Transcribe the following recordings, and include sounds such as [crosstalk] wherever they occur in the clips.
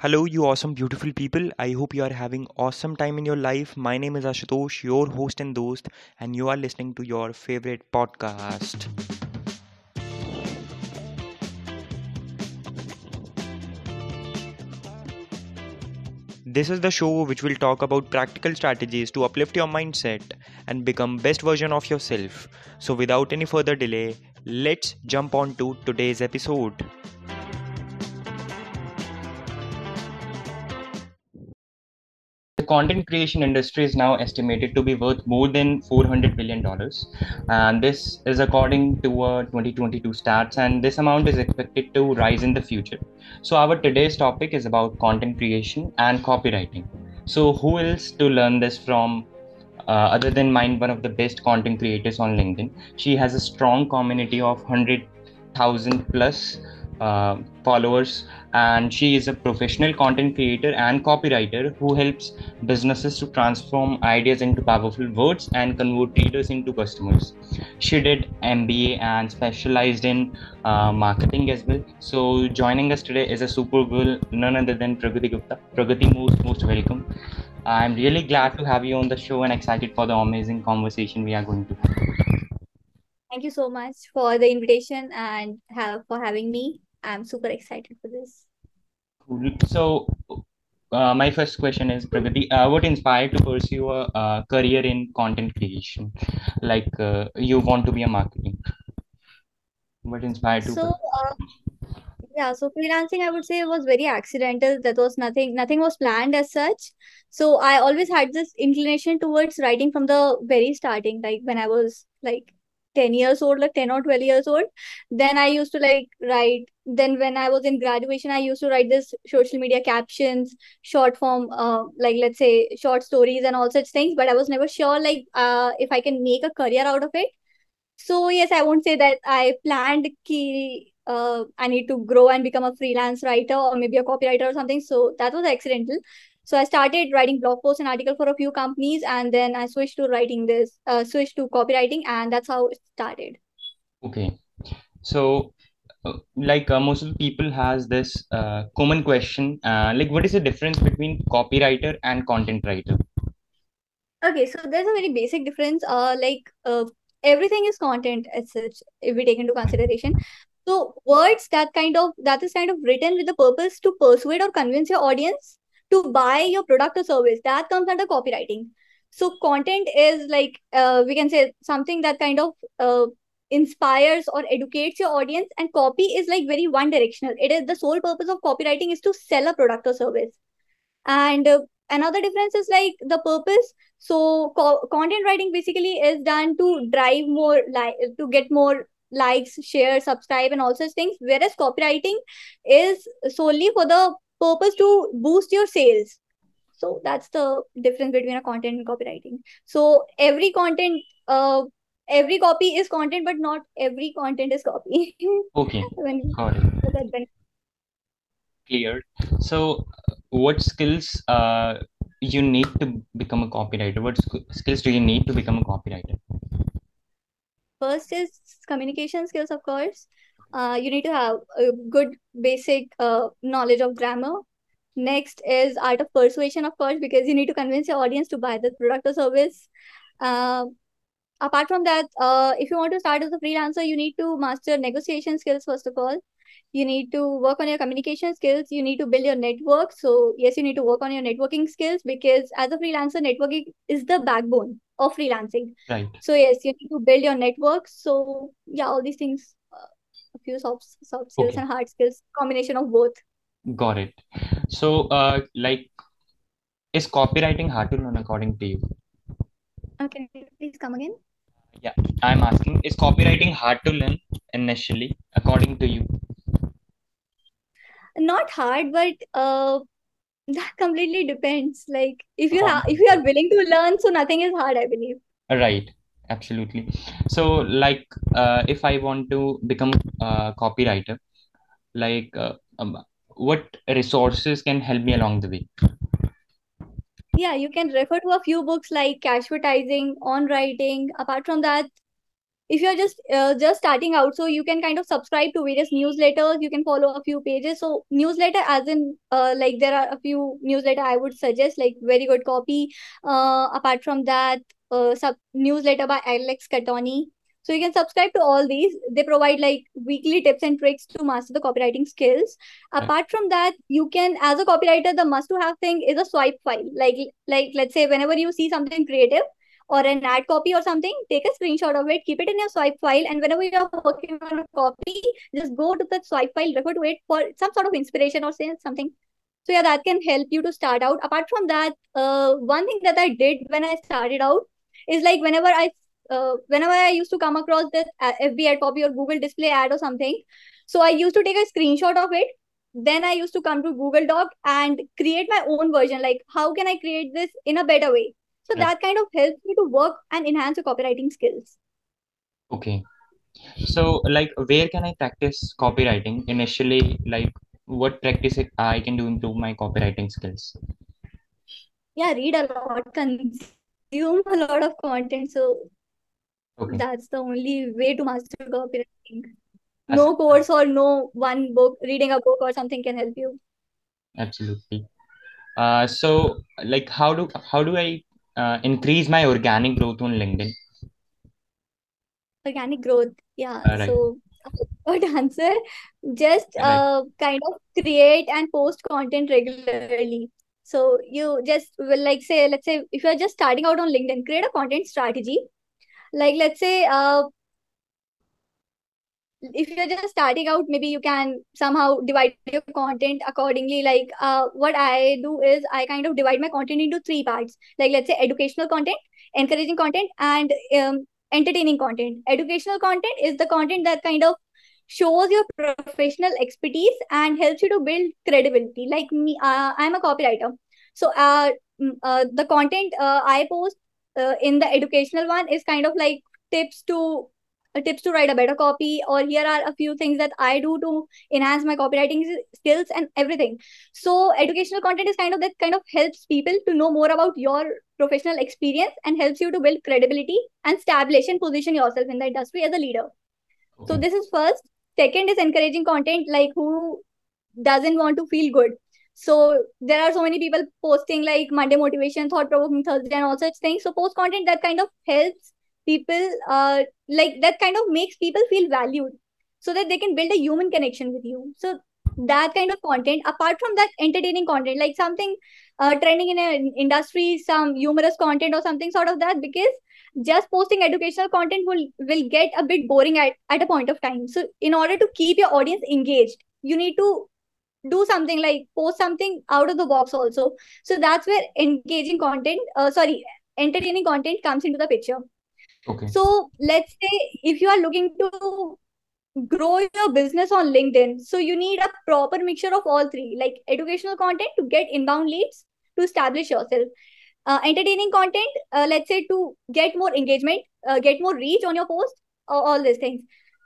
Hello, you awesome, beautiful people. I hope you are having awesome time in your life. My name is Ashutosh, your host and host, and you are listening to your favorite podcast. This is the show which will talk about practical strategies to uplift your mindset and become best version of yourself. So without any further delay, let's jump on to today's episode. Content creation industry is now estimated to be worth more than $400 billion. And this is according to a 2022 stats, and this amount is expected to rise in the future. So, our today's topic is about content creation and copywriting. So, who else to learn this from uh, other than mine, one of the best content creators on LinkedIn? She has a strong community of 100,000 plus uh, followers and she is a professional content creator and copywriter who helps businesses to transform ideas into powerful words and convert readers into customers. She did mba and specialized in uh, marketing as well. So joining us today is a super girl none other than pragati gupta. Pragati most most welcome. I'm really glad to have you on the show and excited for the amazing conversation we are going to have. Thank you so much for the invitation and have, for having me. I'm super excited for this. Cool. So, uh, my first question is Pragati, uh, what inspired to pursue a, a career in content creation? Like uh, you want to be a marketing. What inspired to? So, uh, yeah, so freelancing, I would say, was very accidental. That was nothing, nothing was planned as such. So, I always had this inclination towards writing from the very starting, like when I was like 10 years old like 10 or 12 years old then i used to like write then when i was in graduation i used to write this social media captions short form uh, like let's say short stories and all such things but i was never sure like uh, if i can make a career out of it. So yes i won't say that i planned key uh, i need to grow and become a freelance writer or maybe a copywriter or something. So that was accidental so I started writing blog posts and article for a few companies, and then I switched to writing this, uh, switched to copywriting, and that's how it started. Okay, so uh, like uh, most of the people has this uh, common question, uh, like what is the difference between copywriter and content writer? Okay, so there's a very basic difference. Uh, like uh, everything is content as such, if we take into consideration. So words that kind of that is kind of written with the purpose to persuade or convince your audience to buy your product or service that comes under copywriting. So content is like uh, we can say something that kind of uh, inspires or educates your audience and copy is like very one directional it is the sole purpose of copywriting is to sell a product or service. And uh, another difference is like the purpose. So co- content writing basically is done to drive more like to get more likes share subscribe and all such things whereas copywriting is solely for the purpose to boost your sales. So that's the difference between a content and copywriting. So every content uh every copy is content but not every content is copy. [laughs] Okay. When, got it. clear. So what skills uh you need to become a copywriter? What skills do you need to become a copywriter? First is communication skills of course uh, you need to have a good basic uh, knowledge of grammar. Next is art of persuasion, of course, because you need to convince your audience to buy the product or service. Uh, apart from that, uh, if you want to start as a freelancer, you need to master negotiation skills first of all. You need to work on your communication skills. You need to build your network. So yes, you need to work on your networking skills because as a freelancer, networking is the backbone of freelancing. Right. So yes, you need to build your network. So yeah, all these things soft soft skills okay. and hard skills combination of both. Got it. So uh like is copywriting hard to learn according to you? Okay uh, please come again? Yeah i'm asking is copywriting hard to learn initially according to you? Not hard but uh [laughs] that completely depends. Like if you have if you are willing to learn so nothing is hard i believe. Right absolutely. So like uh, if i want to become a copywriter like uh, um, what resources can help me along the way? Yeah you can refer to a few books like cashvertising on writing. Apart from that if you're just uh, just starting out so you can kind of subscribe to various newsletters. You can follow a few pages. So newsletter as in uh, like there are a few newsletter i would suggest like very good copy. Uh, apart from that uh, sub newsletter by alex cattoni so you can subscribe to all these. They provide like weekly tips and tricks to master the copywriting skills. Apart from that you can as a copywriter the must to have thing is a swipe file. Like like let's say whenever you see something creative or an ad copy or something, take a screenshot of it, keep it in your swipe file, and whenever you're working on a copy, just go to that swipe file, refer to it for some sort of inspiration or say something. So yeah, that can help you to start out. Apart from that, uh, one thing that I did when I started out is like whenever I uh, whenever I used to come across this uh, FB ad copy or Google display ad or something, so I used to take a screenshot of it. Then I used to come to Google Doc and create my own version. Like, how can I create this in a better way? So that kind of helps me to work and enhance your copywriting skills. Okay. So, like, where can I practice copywriting initially? Like, what practice I can do improve my copywriting skills? Yeah, read a lot, consume a lot of content. So okay. that's the only way to master copywriting. No course or no one book, reading a book or something can help you. Absolutely. Uh, so like how do how do I uh, increase my organic growth on LinkedIn? Organic growth, yeah. Uh, right. So, [laughs] good answer. Just uh, kind of create and post content regularly. So you just will like say, let's say if you're just starting out on LinkedIn, create a content strategy. Like let's say uh if you're just starting out maybe you can somehow divide your content accordingly. Like uh, what i do is i kind of divide my content into three parts. Like let's say educational content encouraging content and um, entertaining content. Educational content is the content that kind of shows your professional expertise and helps you to build credibility. Like me uh, i'm a copywriter. So uh, uh the content uh, i post uh, in the educational one is kind of like tips to tips to write a better copy or here are a few things that i do to enhance my copywriting skills and everything. So educational content is kind of that kind of helps people to know more about your professional experience and helps you to build credibility and establish and position yourself in the industry as a leader. Okay. so this is first second is encouraging content like who doesn't want to feel good. So there are so many people posting like monday motivation thought provoking thursday and all such things. So post content that kind of helps people uh, like that kind of makes people feel valued so that they can build a human connection with you. So that kind of content apart from that entertaining content like something uh, trending in an industry some humorous content or something sort of that because just posting educational content will will get a bit boring at, at a point of time. So in order to keep your audience engaged you need to do something like post something out of the box also. So that's where engaging content uh, sorry entertaining content comes into the picture. Okay. So let's say if you are looking to grow your business on LinkedIn, so you need a proper mixture of all three, like educational content to get inbound leads to establish yourself, uh, entertaining content, uh, let's say to get more engagement, uh, get more reach on your post, all these things.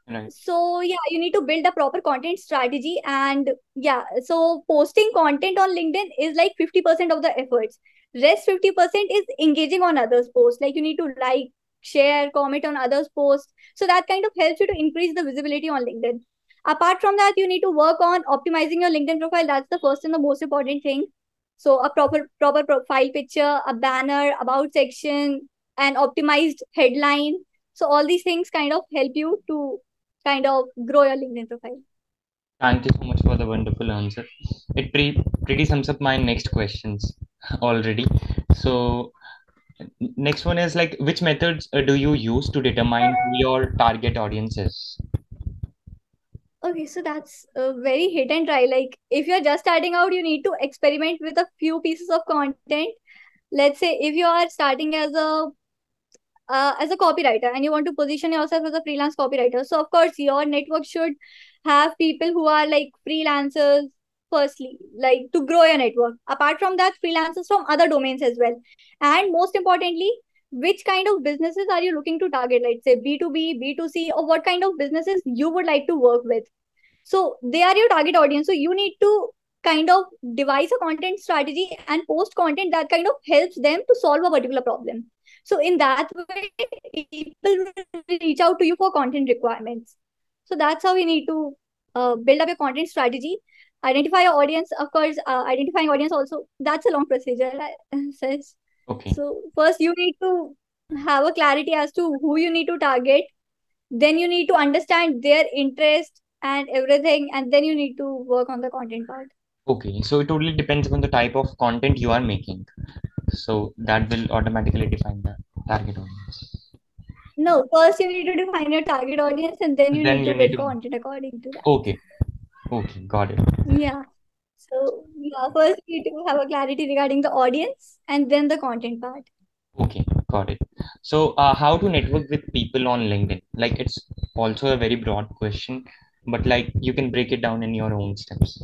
Right. So yeah, you need to build a proper content strategy, and yeah, so posting content on LinkedIn is like fifty percent of the efforts. Rest fifty percent is engaging on others' posts. Like you need to like, share, comment on others' posts. So that kind of helps you to increase the visibility on LinkedIn. Apart from that, you need to work on optimizing your LinkedIn profile. That's the first and the most important thing. So a proper proper profile picture, a banner, about section, an optimized headline. So all these things kind of help you to kind of grow your LinkedIn profile. Thank you so much for the wonderful answer. It pretty, pretty sums up my next questions [laughs] already. So next one is like which methods uh, do you use to determine your target audience is okay so that's a very hit and try. Like if you're just starting out you need to experiment with a few pieces of content. Let's say if you are starting as a uh, as a copywriter and you want to position yourself as a freelance copywriter so of course your network should have people who are like freelancers firstly like to grow your network. Apart from that freelancers from other domains as well. And most importantly which kind of businesses are you looking to target let's say b2b b2c or what kind of businesses you would like to work with so they are your target audience so you need to kind of devise a content strategy and post content that kind of helps them to solve a particular problem So in that way, people will reach out to you for content requirements. So that's how we need to uh, build up your content strategy. Identify your audience. Of course, uh, identifying audience also that's a long procedure. Says. [laughs] Okay. So first you need to have a clarity as to who you need to target. Then you need to understand their interest and everything, and then you need to work on the content part. Okay, so it totally depends on the type of content you are making. So that will automatically define the target audience. No, first you need to define your target audience and then you Then need you to make to- content according to that. Okay. Okay, got it. Yeah. So yeah, first we need to have a clarity regarding the audience and then the content part. Okay, got it. So, uh, how to network with people on LinkedIn? Like, it's also a very broad question, but like you can break it down in your own steps.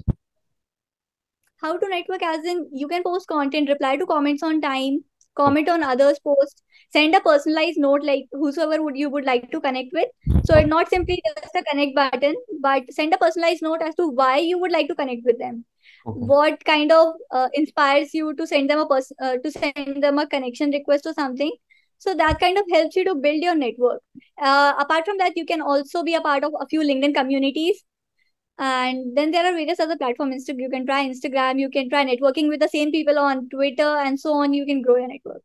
How to network as in you can post content, reply to comments on time, comment on others' posts, send a personalized note like whosoever would you would like to connect with. So it's not simply just a connect button, but send a personalized note as to why you would like to connect with them. Okay. What kind of uh, inspires you to send them a person uh, to send them a connection request or something. So that kind of helps you to build your network. Uh, apart from that, you can also be a part of a few LinkedIn communities and then there are various other platforms. Insta- you can try Instagram, you can try networking with the same people on Twitter, and so on. You can grow your network.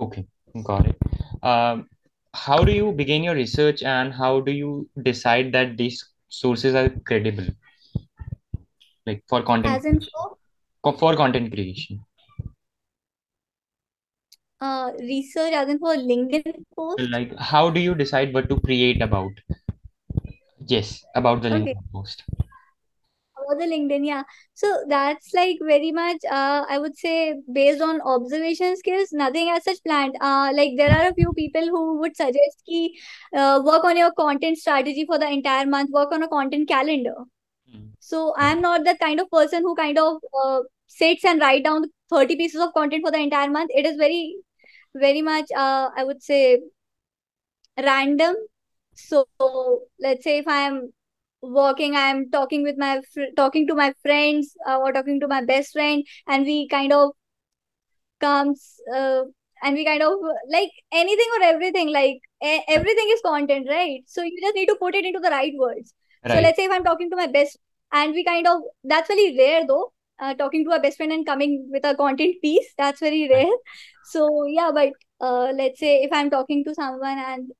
Okay, got it. Um, how do you begin your research and how do you decide that these sources are credible? Like for content As in for for content creation. uh, research, as in for LinkedIn post. Like, how do you decide what to create about? Yes, about the Okay. LinkedIn post. About the LinkedIn, yeah. So that's like very much, uh, I would say, based on observation skills, nothing as such planned. Uh, like there are a few people who would suggest ki, uh, work on your content strategy for the entire month, work on a content calendar. Hmm. So I'm not the kind of person who kind of uh, sits and write down 30 pieces of content for the entire month. It is very, very much, uh, I would say, random. So let's say if I'm working, I'm talking with my fr- talking to my friends uh, or talking to my best friend, and we kind of comes uh, and we kind of like anything or everything. Like e- everything is content, right? So you just need to put it into the right words. So let's say if I'm talking to my best and we kind of that's very rare though. Uh, talking to a best friend and coming with a content piece that's very rare. So yeah, but uh, let's say if I'm talking to someone and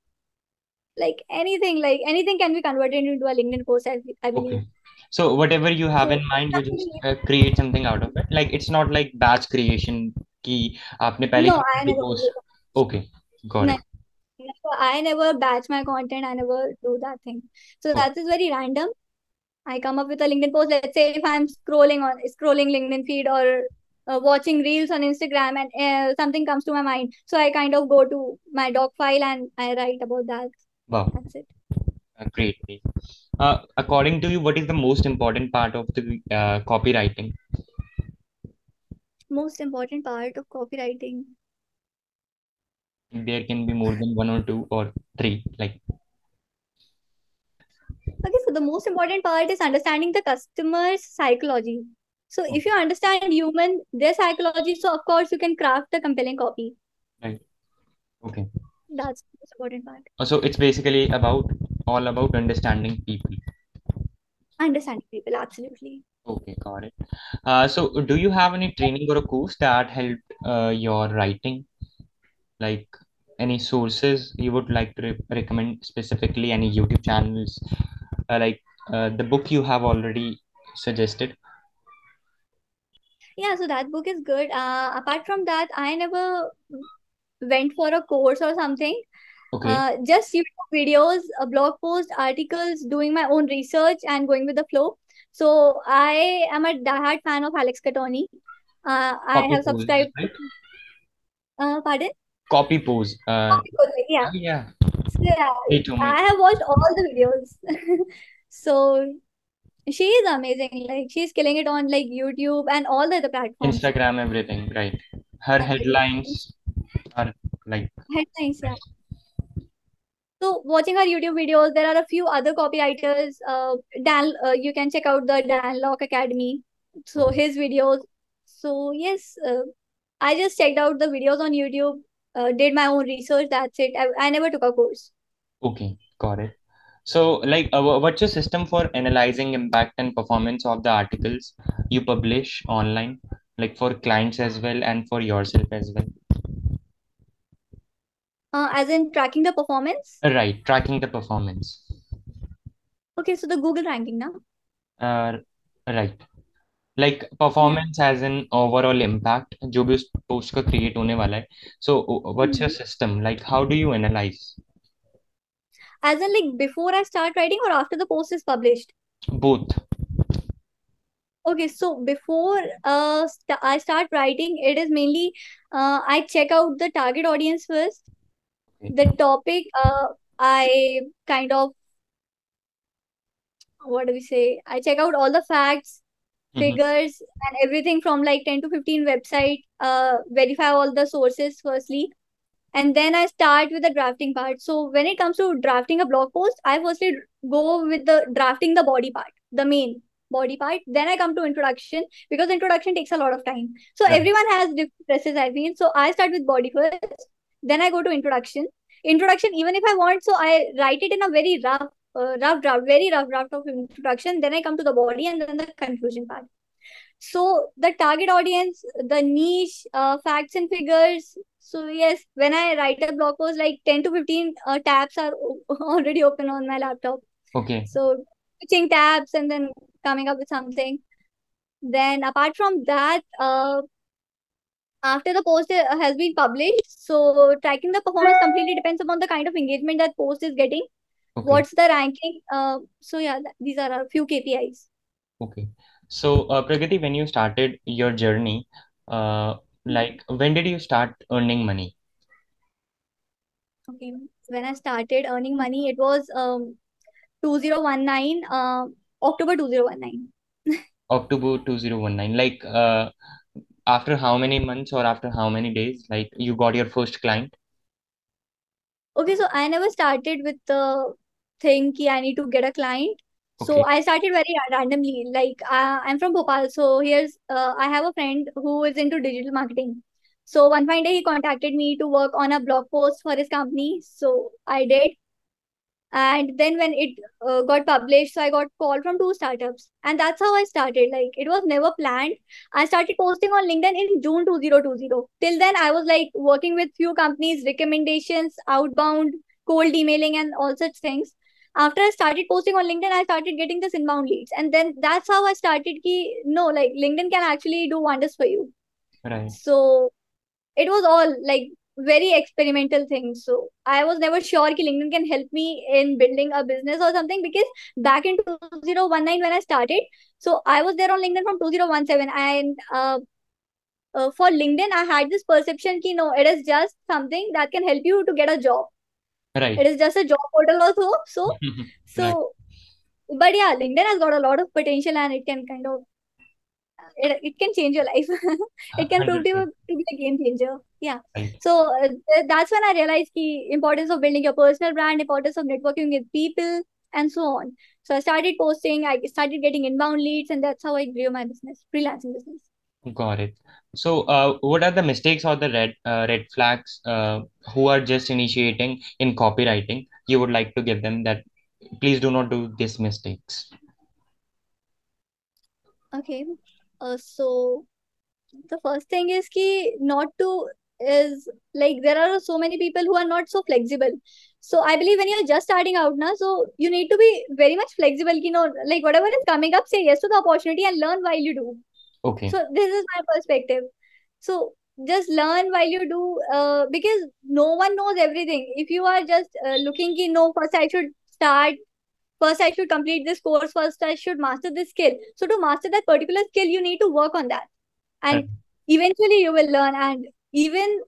like anything like anything can be converted into a linkedin post i, I believe okay. so whatever you have in mind you just uh, create something out of it like it's not like batch creation ki aapne pehle no, I never, post. okay got no, it I never batch my content. I never do that thing. So oh. that is very random. I come up with a LinkedIn post. Let's say if I'm scrolling on scrolling LinkedIn feed or uh, watching reels on Instagram and uh, something comes to my mind, so I kind of go to my doc file and I write about that. Wow, That's it. uh, great. Uh, according to you, what is the most important part of the uh, copywriting? Most important part of copywriting. There can be more than one or two or three. Like Okay, so the most important part is understanding the customer's psychology. So if you understand human, their psychology, so of course you can craft a compelling copy. right. Okay. That's the most important part. So it's basically about all about understanding people. Understanding people, absolutely. Okay, got it. Uh, so do you have any training or a course that helped uh, your writing? Like any sources you would like to re recommend specifically, any YouTube channels, uh, like uh, the book you have already suggested? Yeah, so that book is good. Uh, apart from that, I never went for a course or something. Okay, Uh, just YouTube videos, a blog post, articles, doing my own research and going with the flow. So I am a diehard fan of Alex Cattoni. Uh, I copy have pose, subscribed. right? Uh, pardon? Copy Posse. Uh, Copy post, Yeah. yeah, So yeah, too, I have watched all the videos. [laughs] So she is amazing. Like she's killing it on like YouTube and all the other platforms. Instagram, everything, right? Her headlines are like yeah. So watching her YouTube videos, there are a few other copywriters. Uh, Dan, uh, you can check out the Dan Lok Academy. So his videos. So yes, uh, I just checked out the videos on YouTube uh, did my own research. That's it. I, I never took a course. Okay, got it. So, like, uh, what's your system for analyzing impact and performance of the articles you publish online, like for clients as well and for yourself as well? Uh, as in tracking the performance. Right, tracking the performance. Okay, so the Google ranking now. Uh, right. Like performance as an overall impact जो भी उस post का create होने वाला है so what's your system like how do you analyse As in like before I start writing or after the post is published? both Okay, so before uh st I start writing, it is mainly uh I check out the target audience first. the topic uh I kind of what do we say? I check out all the facts, Mhm. figures, and everything from like 10 to 15 website, uh verify all the sources firstly. And then I start with the drafting part. So when it comes to drafting a blog post, I firstly go with the drafting the body part, the main body part. Then I come to introduction because introduction takes a lot of time. So Right. everyone has different processes, I feel. So I start with body first. Then I go to introduction. Introduction, even if I want, so I write it in a very rough, uh, rough draft, very rough draft of introduction. Then I come to the body and then the conclusion part. So the target audience, the niche, uh, facts and figures. So yes, when I write a blog post, like 10 to 15 uh, tabs are [laughs] already open on my laptop. okay So switching tabs and then coming up with something. Then apart from that, uh, after the post uh, has been published, so tracking the performance completely depends upon the kind of engagement that post is getting. okay What's the ranking? Uh, so yeah, these are a few KPIs. okay so uh, pragati when you started your journey uh, like when did you start earning money Okay, when I started earning money, it was um 2019, uh, October 2019. [laughs] october 2019 like uh, after how many months or after how many days like you got your first client Okay, so I never started with the thing ki I need to get a client. So I started very randomly. Like uh, I'm from Bhopal, so here's uh, I have a friend who is into digital marketing. So one fine day he contacted me to work on a blog post for his company. So I did. And then when it uh, got published, so I got call from two startups, and that's how I started. Like it was never planned. I started posting on LinkedIn in June 2020. Till then, I was like working with few companies, recommendations, outbound, cold emailing, and all such things. After I started posting on LinkedIn, I started getting this inbound leads, and then that's how I started. Ki no, like LinkedIn can actually do wonders for you. right So it was all like very experimental thing. So I was never sure ki LinkedIn can help me in building a business or something because back in 2019 when I started, so I was there on LinkedIn from 2017 and uh, uh, for LinkedIn I had this perception ki no, it is just something that can help you to get a job. right It is just a job portal also. So [laughs] right so but yeah, LinkedIn has got a lot of potential and it can kind of it, it can change your life. [laughs] it can prove to, 100% to be a game changer. Yeah. So uh, that's when I realized the importance of building your personal brand, importance of networking with people, and so on. So I started posting, I started getting inbound leads, and that's how I grew my business, freelancing business. Got it. So, uh, what are the mistakes or the red uh, red flags uh, who are just initiating in copywriting? You would like to give them that please do not do these mistakes. Okay. Uh, so the first thing is ki not to is like there are so many people who are not so flexible. So I believe when you're just starting out now, so you need to be very much flexible. You know, like whatever is coming up, say yes to the opportunity and learn while you do. Okay. So this is my perspective. So just learn while you do, uh, because no one knows everything. If you are just uh, looking, ki, no, first I should start, first I should complete this course, first I should master this skill. So to master that particular skill, you need to work on that, Right. and eventually you will learn. And even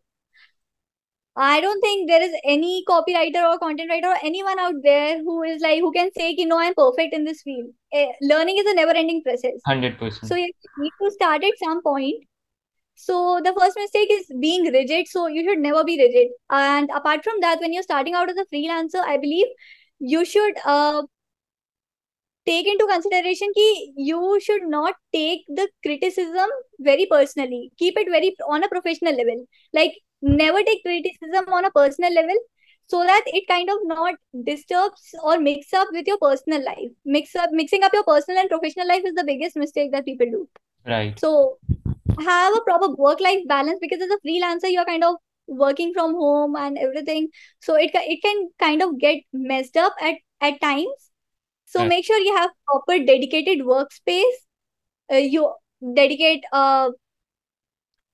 I don't think there is any copywriter or content writer or anyone out there who is like who can say, you know, I'm perfect in this field. Eh, learning is a never-ending process. 100%. So you need to start at some point. So the first mistake is being rigid. So you should never be rigid. And apart from that, when you're starting out as a freelancer, I believe you should uh take into consideration ki you should not take the criticism very personally. Keep it very on a professional level. Like never take criticism on a personal level so that it kind of not disturbs or mix up with your personal life. Mix up mixing up your personal and professional life is the biggest mistake that people do. Right. So have a proper work life balance because as a freelancer you're kind of working from home and everything. So it it can kind of get messed up at at times so make sure you have proper dedicated workspace. Uh, you dedicate a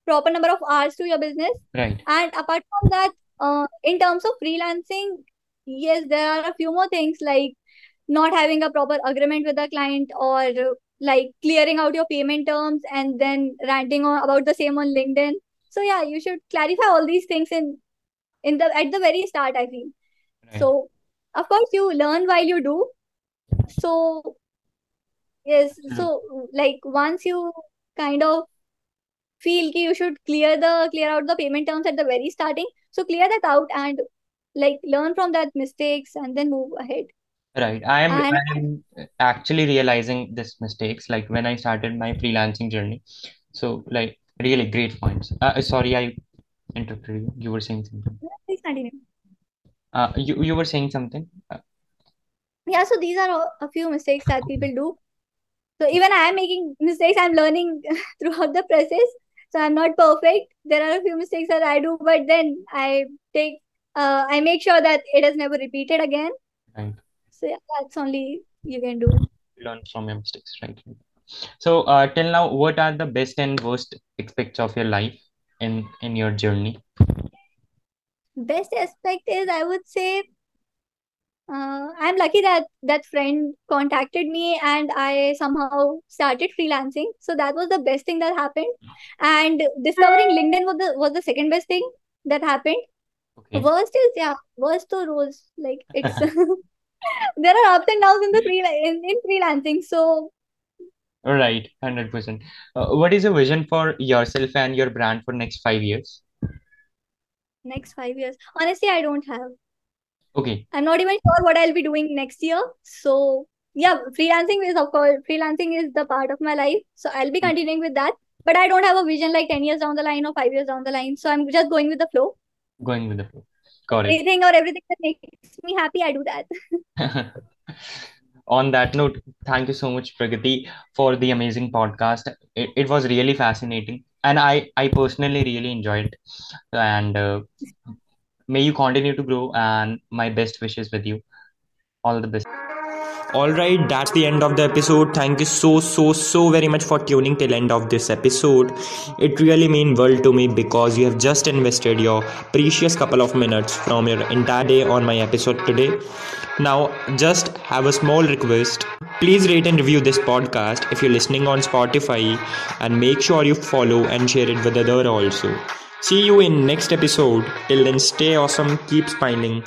proper number of hours to your business. Right. And apart from that uh, in terms of freelancing yes there are a few more things like not having a proper agreement with the client or uh, like clearing out your payment terms and then ranting on, about the same on linkedin. So yeah you should clarify all these things in in the at the very start i think. right. So of course you learn while you do so yes Hmm. so like once you kind of feel ki you should clear the clear out the payment terms at the very starting so clear that out and like learn from that mistakes and then move ahead Right. I am and I am actually realizing this mistakes like when I started my freelancing journey. So like really great points. Uh, sorry, I interrupted you. You were saying something. please continue Uh, you you were saying something. Yeah so these are a, a few mistakes that people do so even i am making mistakes i'm learning [laughs] throughout the process so i'm not perfect there are a few mistakes that i do but then i take uh, i make sure that it is never repeated again right. so yeah that's only you can do Learn from your mistakes. Right. So uh, till now, what are the best and worst aspects of your life in in your journey? best aspect is i would say uh, i'm lucky that that friend contacted me and i somehow started freelancing so that was the best thing that happened and discovering linkedin was the was the second best thing that happened Okay. worst is yeah worst to rose like it's [laughs] there are ups and downs in the free in, in freelancing so Right. 100%. Uh, what is your vision for yourself and your brand for next five years? next five years honestly i don't have Okay. i'm not even sure what i'll be doing next year so yeah freelancing is of course freelancing is the part of my life so i'll be continuing with that but i don't have a vision like 10 years down the line or 5 years down the line so i'm just going with the flow Going with the flow. Got it. anything or everything that makes me happy i do that [laughs] On that note, thank you so much, Pragati, for the amazing podcast. It, it was really fascinating, and I I personally really enjoyed it. And uh, may you continue to grow, and my best wishes with you. All the best. all right that's the end of the episode. Thank you so so so very much for tuning till end of this episode. It really mean world to me because you have just invested your precious couple of minutes from your entire day on my episode today. Now just have a small request. Please rate and review this podcast if you're listening on spotify and make sure you follow and share it with other also see you in next episode. Till then stay awesome. Keep smiling